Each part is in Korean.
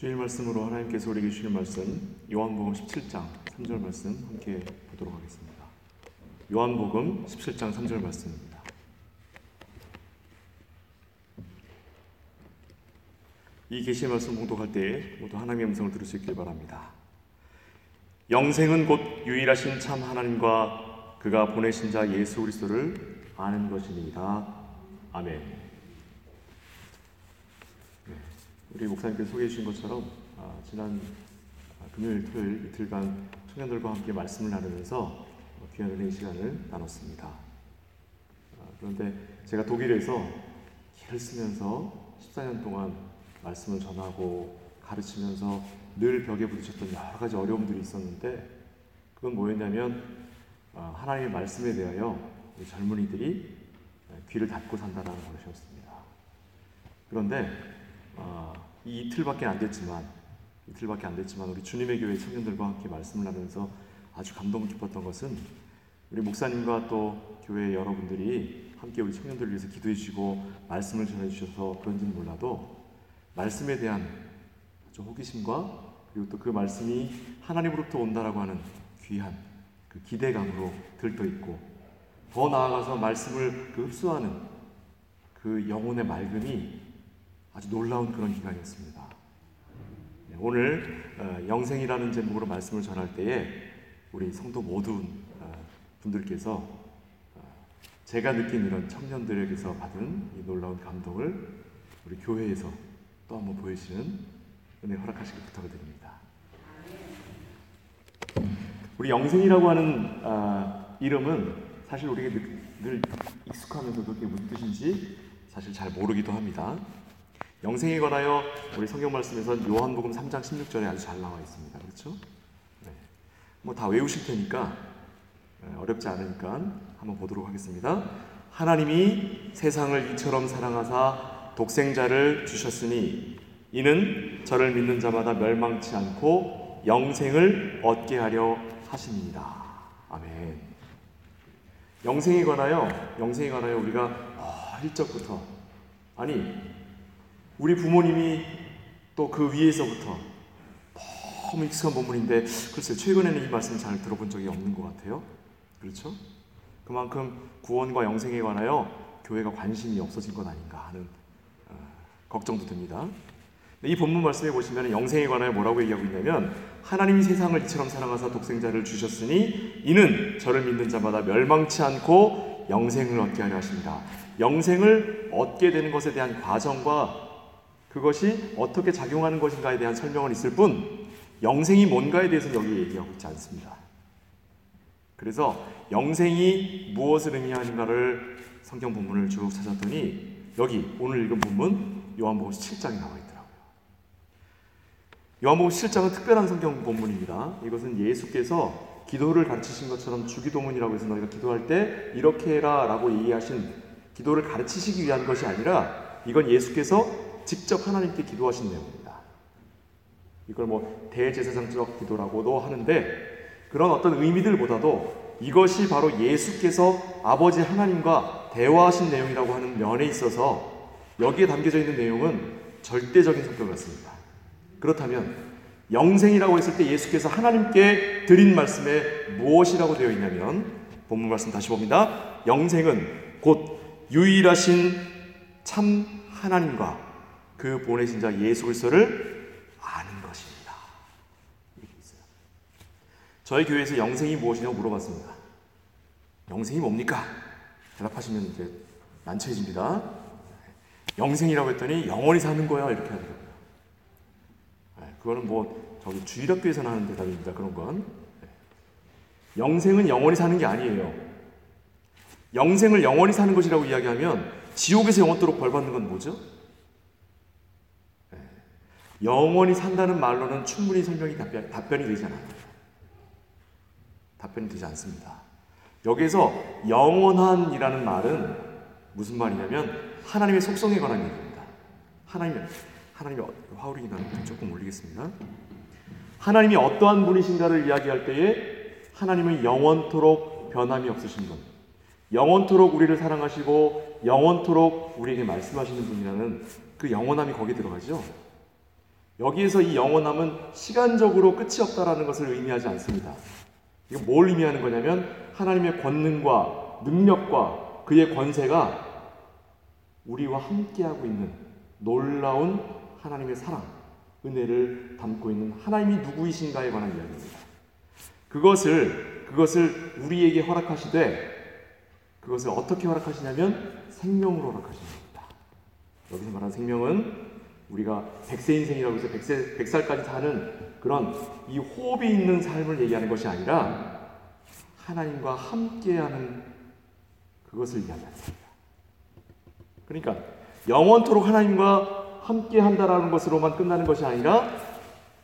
주일 말씀으로 하나님께서 우리에게 주시는 말씀 요한복음 17장 3절 말씀 함께 보도록 하겠습니다. 요한복음 17장 3절 말씀입니다. 이 계시의 말씀 봉독할 때 모두 하나님의 음성을 들을 수 있길 바랍니다. 영생은 곧 유일하신 참 하나님과 그가 보내신 자 예수 그리스도를 아는 것이니이다. 아멘. 네, 우리 목사님께서 소개해 주신 것처럼 아, 지난 아, 금요일, 토요일 이틀간 청년들과 함께 말씀을 나누면서 어, 귀한 은혜의 시간을 나눴습니다. 아, 그런데 제가 독일에서 길을 쓰면서 14년 동안 말씀을 전하고 가르치면서 늘 벽에 부딪혔던 여러 가지 어려움들이 있었는데 그건 뭐였냐면 아, 하나님의 말씀에 대하여 젊은이들이 귀를 닫고 산다는 것이었습니다. 그런데 아, 이 이틀밖에 안 됐지만 이틀밖에 안 됐지만 우리 주님의 교회 청년들과 함께 말씀을 하면서 아주 감동 깊었던 것은 우리 목사님과 또 교회 여러분들이 함께 우리 청년들을 위해서 기도해 주시고 말씀을 전해 주셔서 그런지는 몰라도 말씀에 대한 아주 호기심과 그리고 또 그 말씀이 하나님으로부터 온다라고 하는 귀한 그 기대감으로 들떠 있고 더 나아가서 말씀을 그 흡수하는 그 영혼의 맑음이 아주 놀라운 그런 기간이었습니다. 네, 오늘 어, 영생이라는 제목으로 말씀을 전할 때에 우리 성도 모든 어, 분들께서 어, 제가 느낀 이런 청년들에게서 받은 이 놀라운 감동을 우리 교회에서 또 한번 보여주시는 은혜 허락하시길 부탁을 드립니다. 우리 영생이라고 하는 아, 이름은 사실 우리에게 늘, 늘 익숙하면서도 그게 무슨 뜻인지 사실 잘 모르기도 합니다. 영생에 관하여 우리 성경 말씀에서 요한복음 3장 16절에 아주 잘 나와 있습니다. 그렇죠? 네. 뭐다 외우실 테니까 네, 어렵지 않으니까 한번 보도록 하겠습니다. 하나님이 세상을 이처럼 사랑하사 독생자를 주셨으니 이는 저를 믿는 자마다 멸망치 않고 영생을 얻게 하려 하십니다. 아멘. 영생에 관하여 영생에 관하여 우리가 어, 일적부터 아니 우리 부모님이 또 그 위에서부터 너무 익숙한 본문인데 글쎄 최근에는 이 말씀 잘 들어본 적이 없는 것 같아요. 그렇죠? 그만큼 구원과 영생에 관하여 교회가 관심이 없어진 것 아닌가 하는 어, 걱정도 듭니다. 이 본문 말씀에 보시면 영생에 관하여 뭐라고 얘기하고 있냐면 하나님이 세상을 이처럼 사랑하사 독생자를 주셨으니 이는 저를 믿는 자마다 멸망치 않고 영생을 얻게 하려 하십니다. 영생을 얻게 되는 것에 대한 과정과 그것이 어떻게 작용하는 것인가에 대한 설명은 있을 뿐 영생이 뭔가에 대해서는 여기 얘기하고 있지 않습니다. 그래서 영생이 무엇을 의미하는가를 성경 본문을 쭉 찾았더니 여기 오늘 읽은 본문 요한복음 7장에 나와 있더라고요. 요한복음 7장은 특별한 성경 본문입니다. 이것은 예수께서 기도를 가르치신 것처럼 주기도문이라고 해서 너희가 기도할 때 이렇게 해라 라고 얘기하신 기도를 가르치시기 위한 것이 아니라 이건 예수께서 직접 하나님께 기도하신 내용입니다. 이걸 뭐 대제사장적 기도라고도 하는데 그런 어떤 의미들보다도 이것이 바로 예수께서 아버지 하나님과 대화하신 내용이라고 하는 면에 있어서 여기에 담겨져 있는 내용은 절대적인 성격을 갖습니다. 그렇다면 영생이라고 했을 때 예수께서 하나님께 드린 말씀에 무엇이라고 되어 있냐면 본문 말씀 다시 봅니다. 영생은 곧 유일하신 참 하나님과 그 보내신 자 예수 그리스도를 아는 것입니다. 저희 교회에서 영생이 무엇이냐고 물어봤습니다. 영생이 뭡니까? 대답하시면 이제 난처해집니다. 영생이라고 했더니 영원히 사는 거야 이렇게 하더라고요. 그거는 뭐 저기 주일학교에서 나는 대답입니다. 그런 건 영생은 영원히 사는 게 아니에요. 영생을 영원히 사는 것이라고 이야기하면 지옥에서 영원토록 벌 받는 건 뭐죠? 영원히 산다는 말로는 충분히 설명이 답변, 답변이 되지 않아요. 답변이 되지 않습니다. 여기에서 영원한이라는 말은 무슨 말이냐면 하나님의 속성에 관한 얘기입니다. 하나님 하나님의 화우링이 나는 조금 올리겠습니다. 하나님이 어떠한 분이신가를 이야기할 때에 하나님은 영원토록 변함이 없으신 분, 영원토록 우리를 사랑하시고 영원토록 우리에게 말씀하시는 분이라는 그 영원함이 거기 들어가죠. 여기에서 이 영원함은 시간적으로 끝이 없다라는 것을 의미하지 않습니다. 이거 뭘 의미하는 거냐면 하나님의 권능과 능력과 그의 권세가 우리와 함께하고 있는 놀라운 하나님의 사랑, 은혜를 담고 있는 하나님이 누구이신가에 관한 이야기입니다. 그것을 그것을 우리에게 허락하시되 그것을 어떻게 허락하시냐면 생명으로 허락하시는 겁니다. 여기서 말하는 생명은 우리가 백세 인생이라고 해서 백세, 백살까지 사는 그런 이 호흡이 있는 삶을 얘기하는 것이 아니라 하나님과 함께하는 그것을 이야기합니다. 그러니까 영원토록 하나님과 함께한다라는 것으로만 끝나는 것이 아니라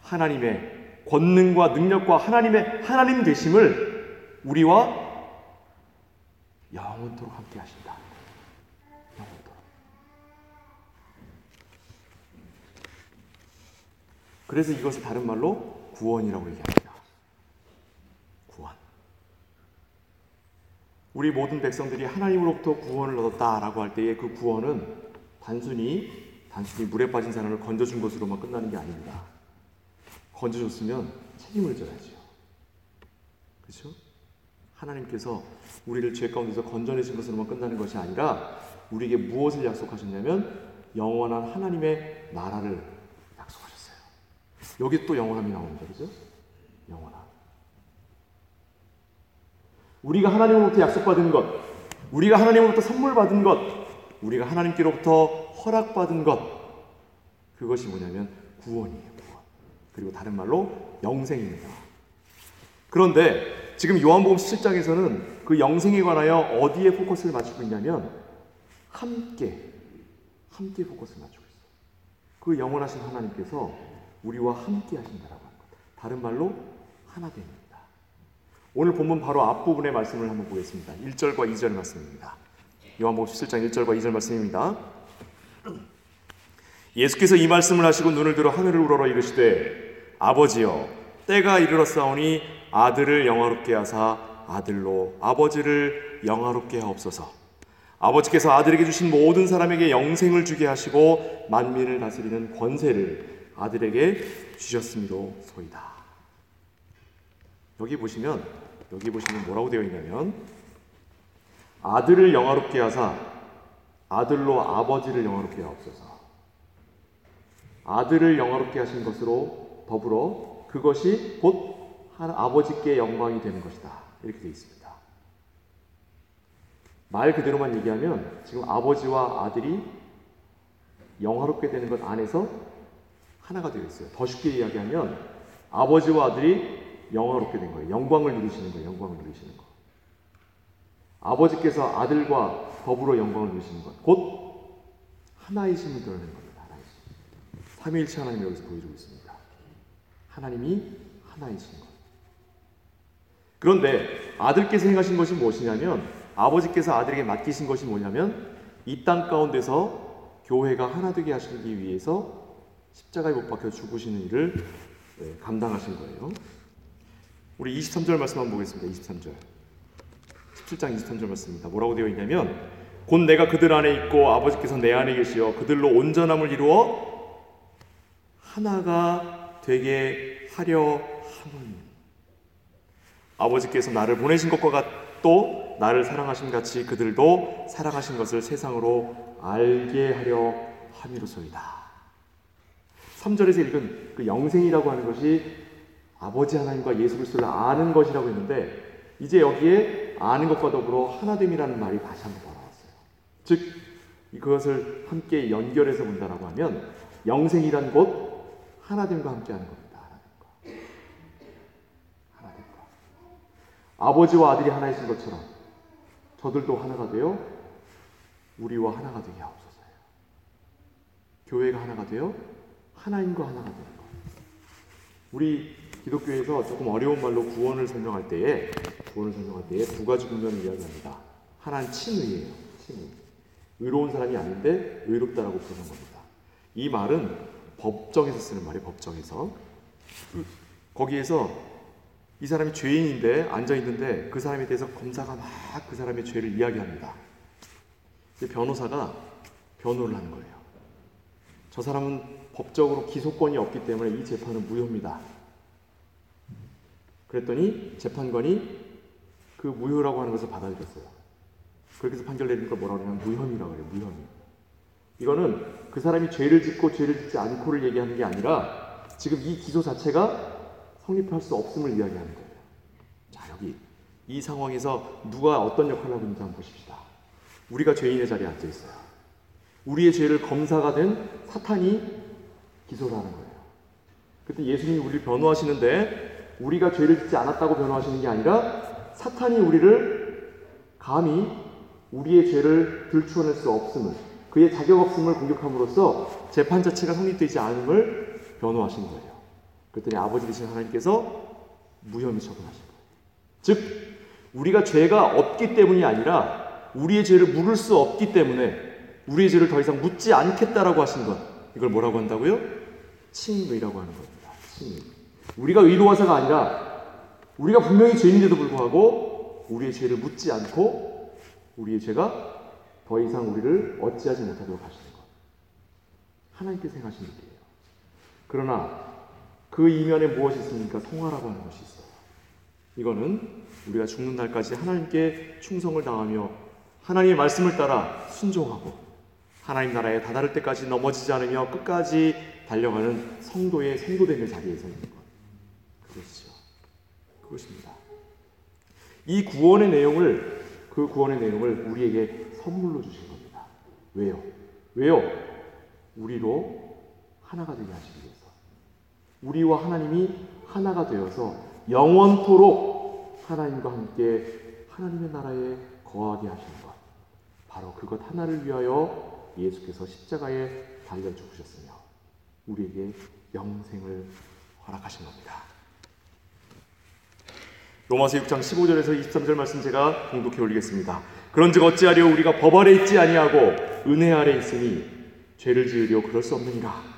하나님의 권능과 능력과 하나님의 하나님 되심을 우리와 영원토록 함께 하신다. 영원토록. 그래서 이것을 다른 말로 구원이라고 얘기합니다. 구원. 우리 모든 백성들이 하나님으로부터 구원을 얻었다라고 할 때의 그 구원은 단순히 단순히 물에 빠진 사람을 건져준 것으로만 끝나는 게 아닙니다. 건져줬으면 책임을 져야죠. 그렇죠? 하나님께서 우리를 죄 가운데서 건져내신 것으로만 끝나는 것이 아니라 우리에게 무엇을 약속하셨냐면 영원한 하나님의 나라를. 여기 또 영원함이 나옵니다. 그죠? 영원함. 우리가 하나님으로부터 약속받은 것, 우리가 하나님으로부터 선물 받은 것, 우리가 하나님께로부터 허락받은 것, 그것이 뭐냐면 구원이에요. 구원. 그리고 다른 말로 영생입니다. 그런데 지금 요한복음 17장에서는 그 영생에 관하여 어디에 포커스를 맞추고 있냐면 함께 함께 포커스를 맞추고 있어요. 그 영원하신 하나님께서 우리와 함께 하신다라고 하는 것. 다른 말로 하나 됩니다. 오늘 본문 바로 앞부분의 말씀을 한번 보겠습니다. 1절과 2절 말씀입니다. 요한복음 17장 1절과 2절 말씀입니다. 예수께서 이 말씀을 하시고 눈을 들어 하늘을 우러러 이르시되 아버지여 때가 이르렀사오니 아들을 영화롭게 하사 아들로 아버지를 영화롭게 하옵소서. 아버지께서 아들에게 주신 모든 사람에게 영생을 주게 하시고 만민을 다스리는 권세를 아들에게 주셨음이로소이다. 여기 보시면 여기 보시면 뭐라고 되어 있냐면 아들을 영화롭게 하사 아들로 아버지를 영화롭게 하옵소서. 아들을 영화롭게 하신 것으로 더불어 그것이 곧 아버지께 영광이 되는 것이다. 이렇게 되어 있습니다. 말 그대로만 얘기하면 지금 아버지와 아들이 영화롭게 되는 것 안에서 하나가 되어 있어요. 더 쉽게 이야기하면 아버지와 아들이 영화롭게 된 거예요. 영광을 누리시는 거예요. 영광을 누리시는 거. 아버지께서 아들과 더불어 영광을 누리시는 것. 곧 하나이심을 드러내는 겁니다. 하나이심. 삼위일체 하나님 여기서 보여주고 있습니다. 하나님이 하나이신 것. 그런데 아들께서 행하신 것이 무엇이냐면 아버지께서 아들에게 맡기신 것이 뭐냐면 이 땅 가운데서 교회가 하나 되게 하시기 위해서 십자가에 못 박혀 죽으시는 일을 네, 감당하신 거예요. 우리 23절 말씀 한번 보겠습니다. 23절. 17장 23절 말씀입니다. 뭐라고 되어 있냐면 곧 내가 그들 안에 있고 아버지께서 내 안에 계시어 그들로 온전함을 이루어 하나가 되게 하려 함은 아버지께서 나를 보내신 것과 또 나를 사랑하신 같이 그들도 사랑하신 것을 세상으로 알게 하려 함이로소이다. 3절에서 읽은 그 영생이라고 하는 것이 아버지 하나님과 예수 그리스도를 아는 것이라고 했는데 이제 여기에 아는 것과 더불어 하나됨이라는 말이 다시 한번 나왔어요. 즉 그것을 함께 연결해서 본다라고 하면 영생이란 곧 하나됨과 함께하는 겁니다. 아버지와 아들이 하나이신 것처럼 저들도 하나가 되어 우리와 하나가 되게 하옵소서요. 교회가 하나가 되어 하나님과 하나가 되는 것. 우리 기독교에서 조금 어려운 말로 구원을 설명할 때에 구원을 설명할 때에 두 가지 국면을 이야기합니다. 하나는 친의예요. 친의. 의로운 사람이 아닌데 의롭다라고 부르는 겁니다. 이 말은 법정에서 쓰는 말이에요. 법정에서 거기에서 이 사람이 죄인인데 앉아 있는데 그 사람에 대해서 검사가 막 그 사람의 죄를 이야기합니다. 변호사가 변호를 하는 거예요. 저 사람은 법적으로 기소권이 없기 때문에 이 재판은 무효입니다. 그랬더니 재판관이 그 무효라고 하는 것을 받아들였어요. 그렇게 해서 판결 내린 걸 뭐라고 하냐면 무혐의라고 그래요. 무혐의. 이거는 그 사람이 죄를 짓고 죄를 짓지 않고를 얘기하는 게 아니라 지금 이 기소 자체가 성립할 수 없음을 이야기하는 거예요. 자, 여기 이 상황에서 누가 어떤 역할을 하고 있는지 한번 보십시다. 우리가 죄인의 자리에 앉아 있어요. 우리의 죄를 검사가 된 사탄이 기소를 하는 거예요. 그때 예수님이 우리를 변호하시는데 우리가 죄를 짓지 않았다고 변호하시는 게 아니라 사탄이 우리를 감히 우리의 죄를 들추어낼 수 없음을 그의 자격 없음을 공격함으로써 재판 자체가 성립되지 않음을 변호하시는 거예요. 그랬더니 아버지 되신 하나님께서 무혐의 처분하신 거예요. 즉 우리가 죄가 없기 때문이 아니라 우리의 죄를 물을 수 없기 때문에 우리의 죄를 더 이상 묻지 않겠다라고 하신 것 이걸 뭐라고 한다고요? 칭의라고 하는 겁니다. 칭의. 우리가 의로워서가 아니라 우리가 분명히 죄인인데도 불구하고 우리의 죄를 묻지 않고 우리의 죄가 더 이상 우리를 어찌하지 못하도록 하시는 것. 하나님께서 행하신 일이에요. 그러나 그 이면에 무엇이 있습니까? 통화라고 하는 것이 있어요. 이거는 우리가 죽는 날까지 하나님께 충성을 당하며 하나님의 말씀을 따라 순종하고 하나님 나라에 다다를 때까지 넘어지지 않으며 끝까지 달려가는 성도의 생도됨의 자리에 서 있는 것. 그것이죠. 그것입니다. 이 구원의 내용을 그 구원의 내용을 우리에게 선물로 주신 겁니다. 왜요? 왜요? 우리로 하나가 되게 하시기 위해서. 우리와 하나님이 하나가 되어서 영원토록 하나님과 함께 하나님의 나라에 거하게 하시는 것. 바로 그것 하나를 위하여 예수께서 십자가에 달려 죽으셨으며 우리에게 영생을 허락하신 겁니다. 로마서 6장 15절에서 23절 말씀 제가 공독해 올리겠습니다. 그런즉 어찌하려 우리가 법 아래 있지 아니하고 은혜 아래 있으니 죄를 지으려 그럴 수 없느니라.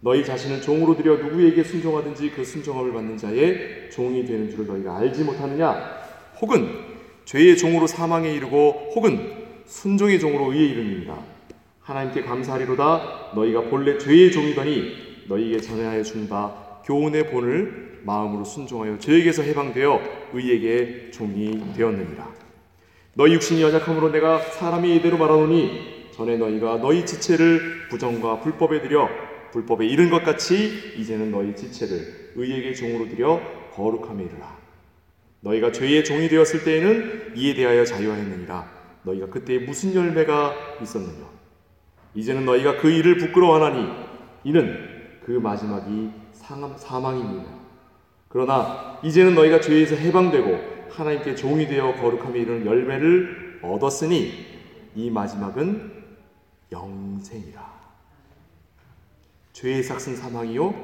너희 자신은 종으로 들여 누구에게 순종하든지 그 순종함을 받는 자의 종이 되는 줄을 너희가 알지 못하느냐? 혹은 죄의 종으로 사망에 이르고 혹은 순종의 종으로 의에 이릅니다. 하나님께 감사하리로다 너희가 본래 죄의 종이더니 너희에게 전하여 준 바 교훈의 본을 마음으로 순종하여 죄에게서 해방되어 의에게 종이 되었느니라. 너희 육신이 연약함으로 내가 사람이 이대로 말하노니 전에 너희가 너희 지체를 부정과 불법에 들여 불법에 이른 것 같이 이제는 너희 지체를 의에게 종으로 들여 거룩함에 이르라. 너희가 죄의 종이 되었을 때에는 이에 대하여 자유하였느니라. 너희가 그때 무슨 열매가 있었느냐? 이제는 너희가 그 일을 부끄러워하나니 이는 그 마지막이 사망입니다. 그러나 이제는 너희가 죄에서 해방되고 하나님께 종이 되어 거룩함에 이르는 열매를 얻었으니 이 마지막은 영생이라. 죄의 삭슨 사망이요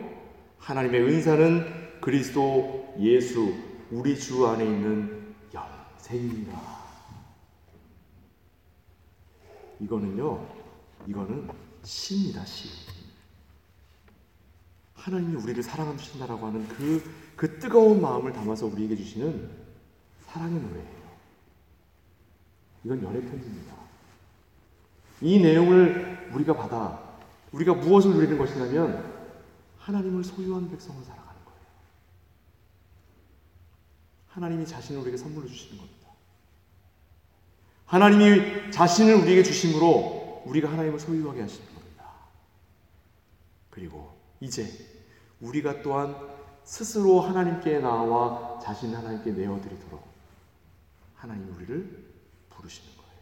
하나님의 은사는 그리스도 예수 우리 주 안에 있는 영생이라. 이거는요. 이거는 시입니다. 시. 하나님이 우리를 사랑하신다라고 하는 그, 그 뜨거운 마음을 담아서 우리에게 주시는 사랑의 노래예요. 이건 연애 편지입니다. 이 내용을 우리가 받아 우리가 무엇을 누리는 것이냐면 하나님을 소유한 백성을 살아가는 거예요. 하나님이 자신을 우리에게 선물로 주시는 겁니다. 하나님이 자신을 우리에게 주심으로 우리가 하나님을 소유하게 하시는 겁니다. 그리고 이제 우리가 또한 스스로 하나님께 나와 자신 하나님께 내어드리도록 하나님 우리를 부르시는 거예요.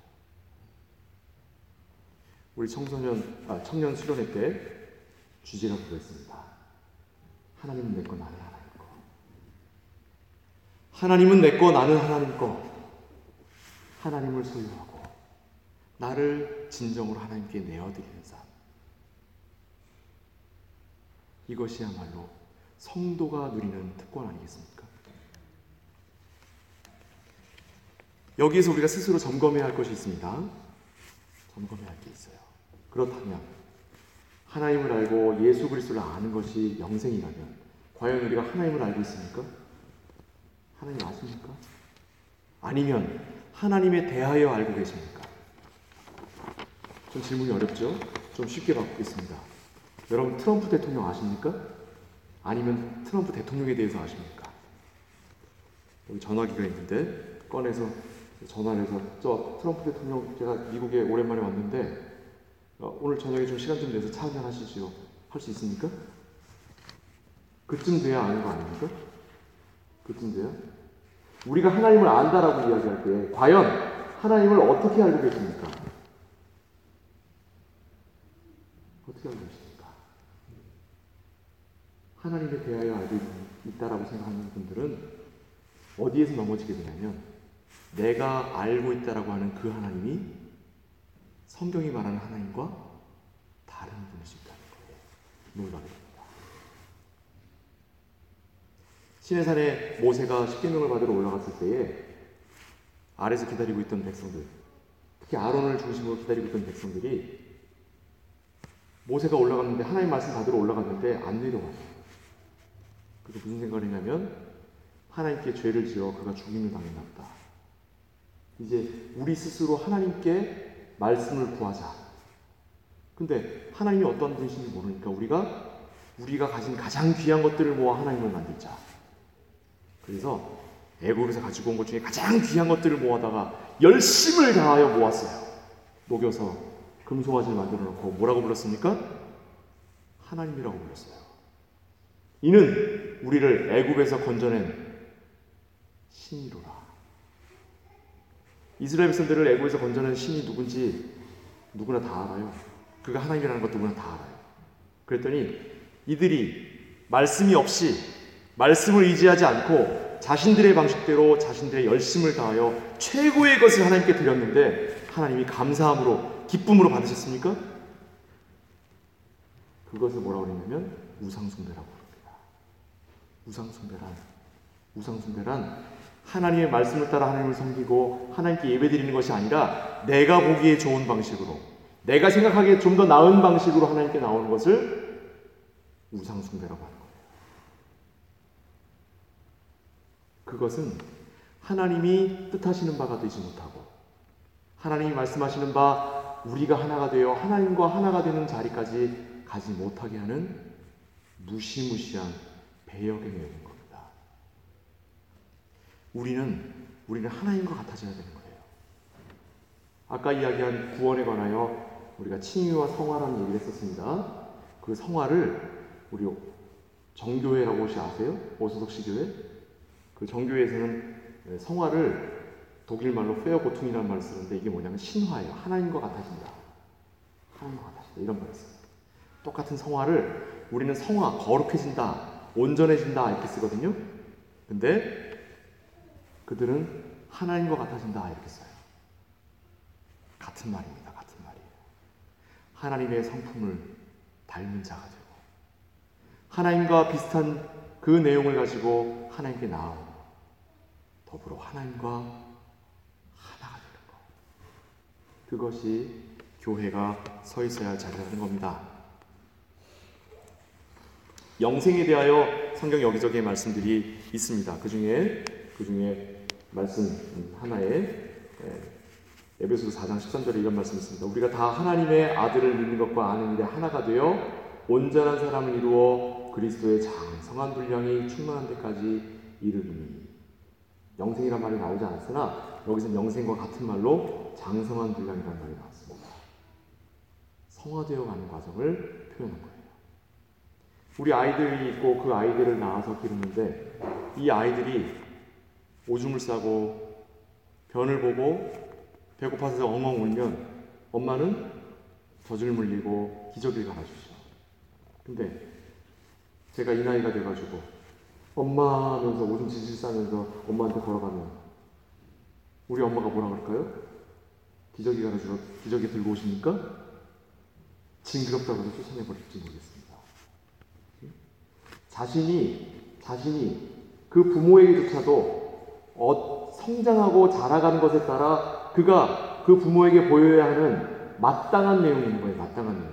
우리 청소년, 아, 청년 수련회 때 주제가 그거였습니다. 하나님은 내 거, 나는 하나님 거. 하나님은 내 거, 나는 하나님 거. 하나님을 소유하고 나를 진정으로 하나님께 내어드리는 삶. 이것이야말로 성도가 누리는 특권 아니겠습니까? 여기에서 우리가 스스로 점검해야 할 것이 있습니다. 점검해야 할 게 있어요. 그렇다면 하나님을 알고 예수 그리스도를 아는 것이 영생이라면 과연 우리가 하나님을 알고 있습니까? 하나님 아십니까? 아니면 하나님에 대하여 알고 계십니까? 좀 질문이 어렵죠? 좀 쉽게 바꾸겠습니다. 여러분 트럼프 대통령 아십니까? 아니면 트럼프 대통령에 대해서 아십니까? 여기 전화기가 있는데 꺼내서 전화를 해서 저 트럼프 대통령 제가 미국에 오랜만에 왔는데 어, 오늘 저녁에 좀 시간 좀 내서 차 한잔 하시지요. 할 수 있습니까? 그쯤 돼야 아는 거 아닙니까? 그쯤 돼야? 우리가 하나님을 안다라고 이야기할 때 과연 하나님을 어떻게 알고 계십니까? 어떻게 알고 계십니까? 하나님에 대하여 알고 있다라고 생각하는 분들은 어디에서 넘어지게 되냐면 내가 알고 있다라고 하는 그 하나님이 성경이 말하는 하나님과 다른 분일 수 있다는 거예요. 놀라게 됩니다. 시내산에 모세가 십계명을 받으러 올라갔을 때에 아래서 기다리고 있던 백성들, 특히 아론을 중심으로 기다리고 있던 백성들이 모세가 올라갔는데 하나님 말씀 받으러 올라갔는데 안 내려와요. 그래서 무슨 생각을 했냐면 하나님께 죄를 지어 그가 죽임을 당했나 보다. 이제 우리 스스로 하나님께 말씀을 구하자. 근데 하나님이 어떤 분이신지 모르니까 우리가 우리가 가진 가장 귀한 것들을 모아 하나님을 만들자. 그래서 애국에서 가지고 온 것 중에 가장 귀한 것들을 모아다가 열심을 다하여 모았어요. 녹여서 금송아지를 만들어 놓고 뭐라고 불렀습니까? 하나님이라고 불렀어요. 이는 우리를 애굽에서 건져낸 신이로라. 이스라엘 백성들을 애굽에서 건져낸 신이 누군지 누구나 다 알아요. 그가 하나님이라는 것 누구나 다 알아요. 그랬더니 이들이 말씀이 없이 말씀을 의지하지 않고 자신들의 방식대로 자신들의 열심을 다하여 최고의 것을 하나님께 드렸는데 하나님이 감사함으로 기쁨으로 받으셨습니까? 그것을 뭐라고 그랬냐면 우상숭배라고. 우상숭배란 우상숭배란 하나님의 말씀을 따라 하나님을 섬기고 하나님께 예배드리는 것이 아니라 내가 보기에 좋은 방식으로 내가 생각하기에 좀 더 나은 방식으로 하나님께 나오는 것을 우상숭배라고 하는 거예요. 그것은 하나님이 뜻하시는 바가 되지 못하고 하나님이 말씀하시는 바 우리가 하나가 되어 하나님과 하나가 되는 자리까지 가지 못하게 하는 무시무시한 배역의 내용인 겁니다. 우리는 우리는 하나님과 같아져야 되는 거예요. 아까 이야기한 구원에 관하여 우리가 칭의와 성화라는 얘기를 했었습니다. 그 성화를 우리 정교회라고 혹시 아세요? 오소독시 교회? 그 정교회에서는 성화를 독일 말로 페어고퉁이라는 말을 쓰는데 이게 뭐냐면 신화예요. 하나님과 같아진다. 하나님과 같아진다. 이런 말을 씁니다. 똑같은 성화를 우리는 성화, 거룩해진다, 온전해진다 이렇게 쓰거든요. 근데 그들은 하나님과 같아진다 이렇게 써요. 같은 말입니다. 같은 말이에요. 하나님의 성품을 닮은 자가 되고 하나님과 비슷한 그 내용을 가지고 하나님께 나아오고 더불어 하나님과 하나가 되는 것. 그것이 교회가 서 있어야 할 자리라는 겁니다. 영생에 대하여 성경 여기저기에 말씀들이 있습니다. 그 중에 그 중에 말씀 하나에 에베소서 4장 13절에 이런 말씀이 있습니다. 우리가 다 하나님의 아들을 믿는 것과 아는 일에 하나가 되어 온전한 사람을 이루어 그리스도의 장성한 분량이 충만한 데까지 이르니 영생이란 말이 나오지 않았으나 여기서 영생과 같은 말로 장성한 분량이라는 말이 나왔습니다. 성화되어 가는 과정을 표현한 거예요. 우리 아이들이 있고 그 아이들을 낳아서 기르는데 이 아이들이 오줌을 싸고 변을 보고 배고파서 엉엉 울면 엄마는 젖을 물리고 기저귀를 갈아주죠. 근데 제가 이 나이가 돼가지고 엄마 하면서 오줌 질질 싸면서 엄마한테 걸어가면 우리 엄마가 뭐라 그럴까요? 기저귀 갈아주러 기저귀 들고 오십니까? 징그럽다고 해서 쫓아내버릴지 모르겠습니다. 자신이 자신이 그 부모에게조차도 어, 성장하고 자라가는 것에 따라 그가 그 부모에게 보여야 하는 마땅한 내용인 거예요. 마땅한 내용.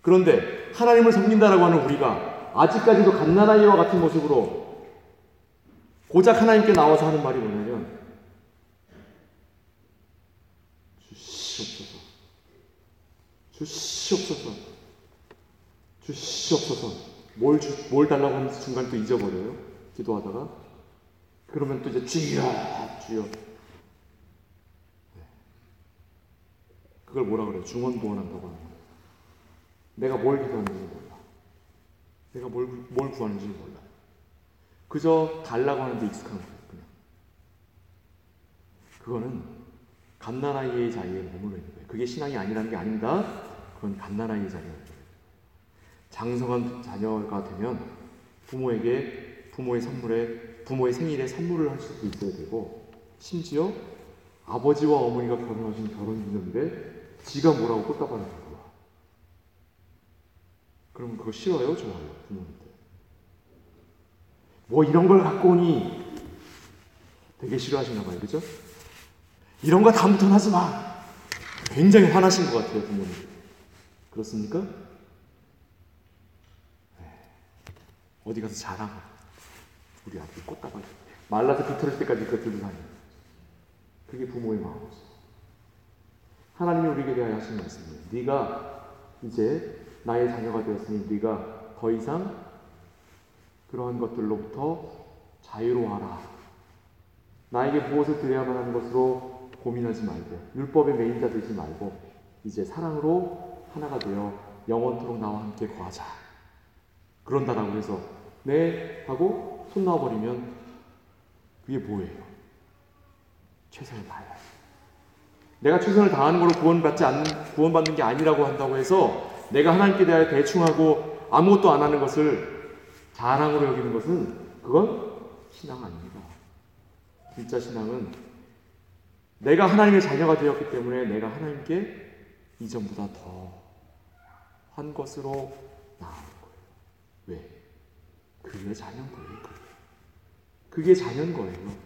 그런데 하나님을 섬긴다라고 하는 우리가 아직까지도 갓난아이와 같은 모습으로 고작 하나님께 나와서 하는 말이 뭐냐면 주시옵소서 주시옵소서 주시옵소서. 뭘, 주, 뭘 달라고 하면서 중간에 또 잊어버려요. 기도하다가. 그러면 또 이제 주여, 주여. 네. 그걸 뭐라 그래요? 중원부원한다고 하는 거예요. 내가 뭘 기도하는지 몰라. 내가 뭘, 뭘 구하는지 몰라. 그저 달라고 하는데 익숙한 거예요. 그냥. 그거는 갓난아이의 자리에 머물러 있는 거예요. 그게 신앙이 아니라는 게 아닙니다. 그건 갓난아이의 자리예요. 장성한 자녀가 되면 부모에게 부모의 선물에 부모의 생일에 선물을 할 수도 있어야 되고 심지어 아버지와 어머니가 결혼하신 결혼 기념일에 지가 뭐라고 꽃다발을 들고 와. 그럼 그거 싫어요? 좋아요? 부모님들. 뭐 이런 걸 갖고 오니 되게 싫어하시나 봐요. 그죠? 이런 거 다음부터는 하지 마. 굉장히 화나신 것 같아요, 부모님. 그렇습니까? 어디 가서 자랑하고 우리 아들이 꽃다발 말라서 비틀을 때까지 그거 들고 다니는 그게 부모의 마음이죠. 하나님이 우리에게 대하여 하시는 말씀이에요. 네가 이제 나의 자녀가 되었으니 네가 더 이상 그러한 것들로부터 자유로워하라. 나에게 무엇을 드려야만 하는 것으로 고민하지 말고 율법의 매인자 되지 말고 이제 사랑으로 하나가 되어 영원토록 나와 함께 거하자. 그런다라고 해서 네 하고 손 놔버리면 그게 뭐예요? 최선을 다해야 내가 최선을 다하는 걸로 구원받지 않는 구원받는 게 아니라고 한다고 해서 내가 하나님께 대하여 대충하고 아무것도 안 하는 것을 자랑으로 여기는 것은 그건 신앙 아닙니다. 진짜 신앙은 내가 하나님의 자녀가 되었기 때문에 내가 하나님께 이전보다 더 한 것으로 나아가는 거예요. 왜? 그게 자녀인 거예요. 그게 자녀인 거예요.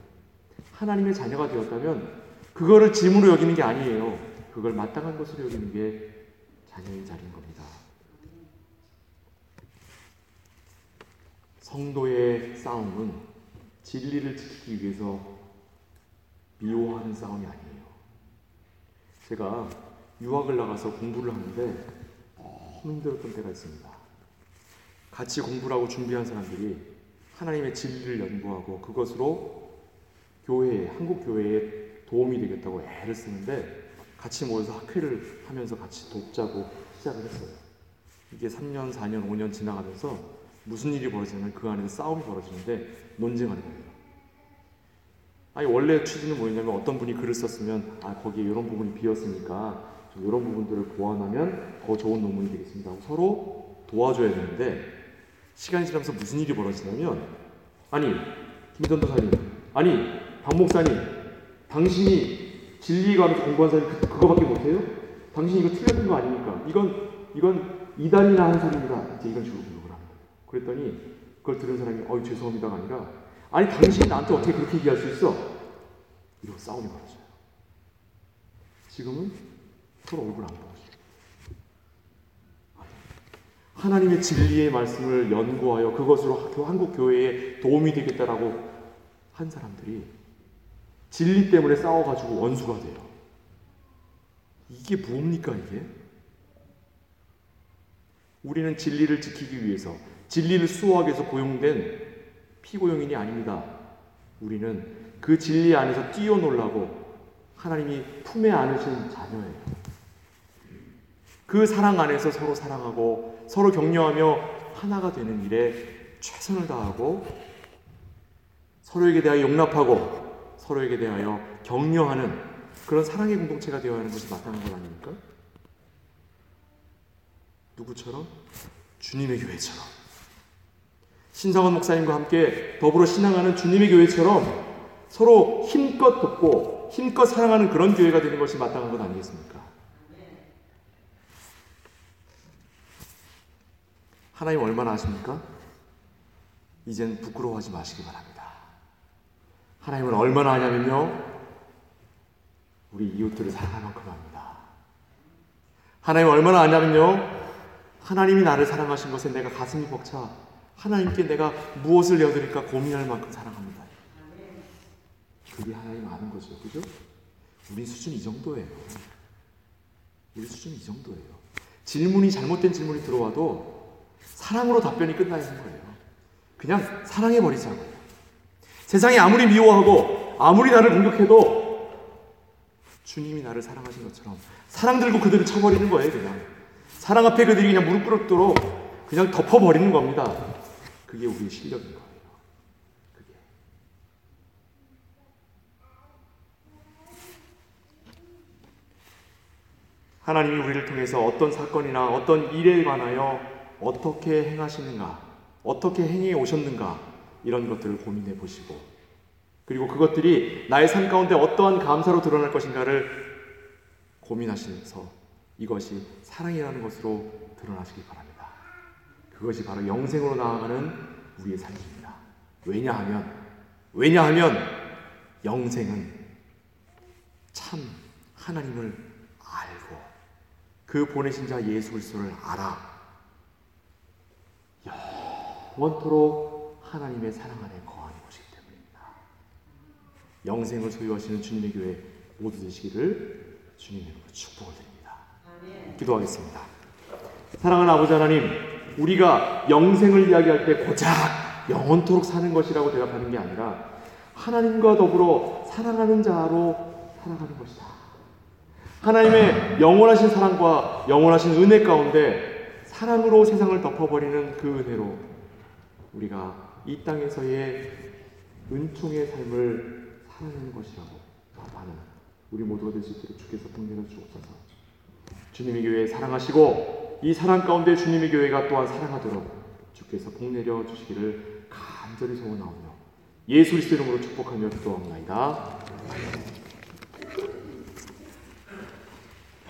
하나님의 자녀가 되었다면 그거를 짐으로 여기는 게 아니에요. 그걸 마땅한 것으로 여기는 게 자녀의 자리인 겁니다. 성도의 싸움은 진리를 지키기 위해서 미워하는 싸움이 아니에요. 제가 유학을 나가서 공부를 하는데 힘들었던 때가 있습니다. 같이 공부를 하고 준비한 사람들이 하나님의 진리를 연구하고 그것으로 교회에, 한국 교회에 도움이 되겠다고 애를 쓰는데 같이 모여서 학회를 하면서 같이 돕자고 시작을 했어요. 이게 3년, 4년, 5년 지나가면서 무슨 일이 벌어지냐면 그 안에서 싸움이 벌어지는데 논쟁하는 거예요. 아니 원래 취지는 뭐였냐면 어떤 분이 글을 썼으면 아 거기에 이런 부분이 비었으니까 이런 부분들을 보완하면 더 좋은 논문이 되겠습니다. 서로 도와줘야 되는데 시간이 지나면서 무슨 일이 벌어지냐면 아니 김 전도사님 아니 박 목사님 당신이 진리에 관해서 공부한 사람이 그, 그거밖에 못해요? 당신이 이거 틀렸던 거 아닙니까? 이건 이건 이단이나 하는 소리입니다. 이제 이런 식으로 공격을 거예요. 그랬더니 그걸 들은 사람이 어이 죄송합니다가 아니라 아니 당신이 나한테 어떻게 그렇게 얘기할 수 있어? 이러고 싸움이 벌어져요. 지금은 서로 얼굴 안 보고 하나님의 진리의 말씀을 연구하여 그것으로 한국 교회에 도움이 되겠다라고 한 사람들이 진리 때문에 싸워가지고 원수가 돼요. 이게 뭡니까 이게? 우리는 진리를 지키기 위해서 진리를 수호하기 위해서 고용된 피고용인이 아닙니다. 우리는 그 진리 안에서 뛰어놀라고 하나님이 품에 안으신 자녀예요. 그 사랑 안에서 서로 사랑하고 서로 격려하며 하나가 되는 일에 최선을 다하고 서로에게 대하여 용납하고 서로에게 대하여 격려하는 그런 사랑의 공동체가 되어야 하는 것이 마땅한 것 아닙니까? 누구처럼? 주님의 교회처럼. 신성원 목사님과 함께 더불어 신앙하는 주님의 교회처럼 서로 힘껏 돕고 힘껏 사랑하는 그런 교회가 되는 것이 마땅한 것 아니겠습니까? 하나님 얼마나 아십니까? 이젠 부끄러워하지 마시기 바랍니다. 하나님은 얼마나 하냐면요. 우리 이웃들을 사랑할 만큼 합니다. 하나님 얼마나 아냐면요. 하나님이 나를 사랑하신 것에 내가 가슴이 벅차 하나님께 내가 무엇을 내어드릴까 고민할 만큼 사랑합니다. 그게 하나님 아는 거죠. 그죠? 우리 수준 이 정도예요. 우리 수준 이 정도예요. 질문이 잘못된 질문이 들어와도 사랑으로 답변이 끝나야 하는 거예요. 그냥 사랑해 버리자고요. 세상이 아무리 미워하고 아무리 나를 공격해도 주님이 나를 사랑하신 것처럼 사랑 들고 그들을 쳐버리는 거예요, 그냥. 사랑 앞에 그들이 그냥 무릎 꿇도록 그냥 덮어버리는 겁니다. 그게 우리의 실력인 거예요. 그게. 하나님이 우리를 통해서 어떤 사건이나 어떤 일에 관하여 어떻게 행하시는가, 어떻게 행해 오셨는가, 이런 것들을 고민해 보시고, 그리고 그것들이 나의 삶 가운데 어떠한 감사로 드러날 것인가를 고민하시면서 이것이 사랑이라는 것으로 드러나시기 바랍니다. 그것이 바로 영생으로 나아가는 우리의 삶입니다. 왜냐하면, 왜냐하면 영생은 참 하나님을 알고 그 보내신 자 예수 그리스도를 알아 영원토록 하나님의 사랑 안에 거하는 것이기 때문입니다. 영생을 소유하시는 주님의 교회 모두 되시기를 주님의 이름으로 축복을 드립니다. 기도하겠습니다. 사랑하는 아버지 하나님, 우리가 영생을 이야기할 때 고작 영원토록 사는 것이라고 대답하는 게 아니라 하나님과 더불어 사랑하는 자로 살아가는 것이다. 하나님의 영원하신 사랑과 영원하신 은혜 가운데 사랑으로 세상을 덮어버리는 그 은혜로 우리가 이 땅에서의 은총의 삶을 살아내는 것이라고 나는 우리 모두가 될 수 있도록 주께서 복내려 주옵소서. 주님의 교회 사랑하시고 이 사랑 가운데 주님의 교회가 또한 사랑하도록 주께서 복내려 주시기를 간절히 소원하오며 예수 그리스도 이름으로 축복하며 기도합니다.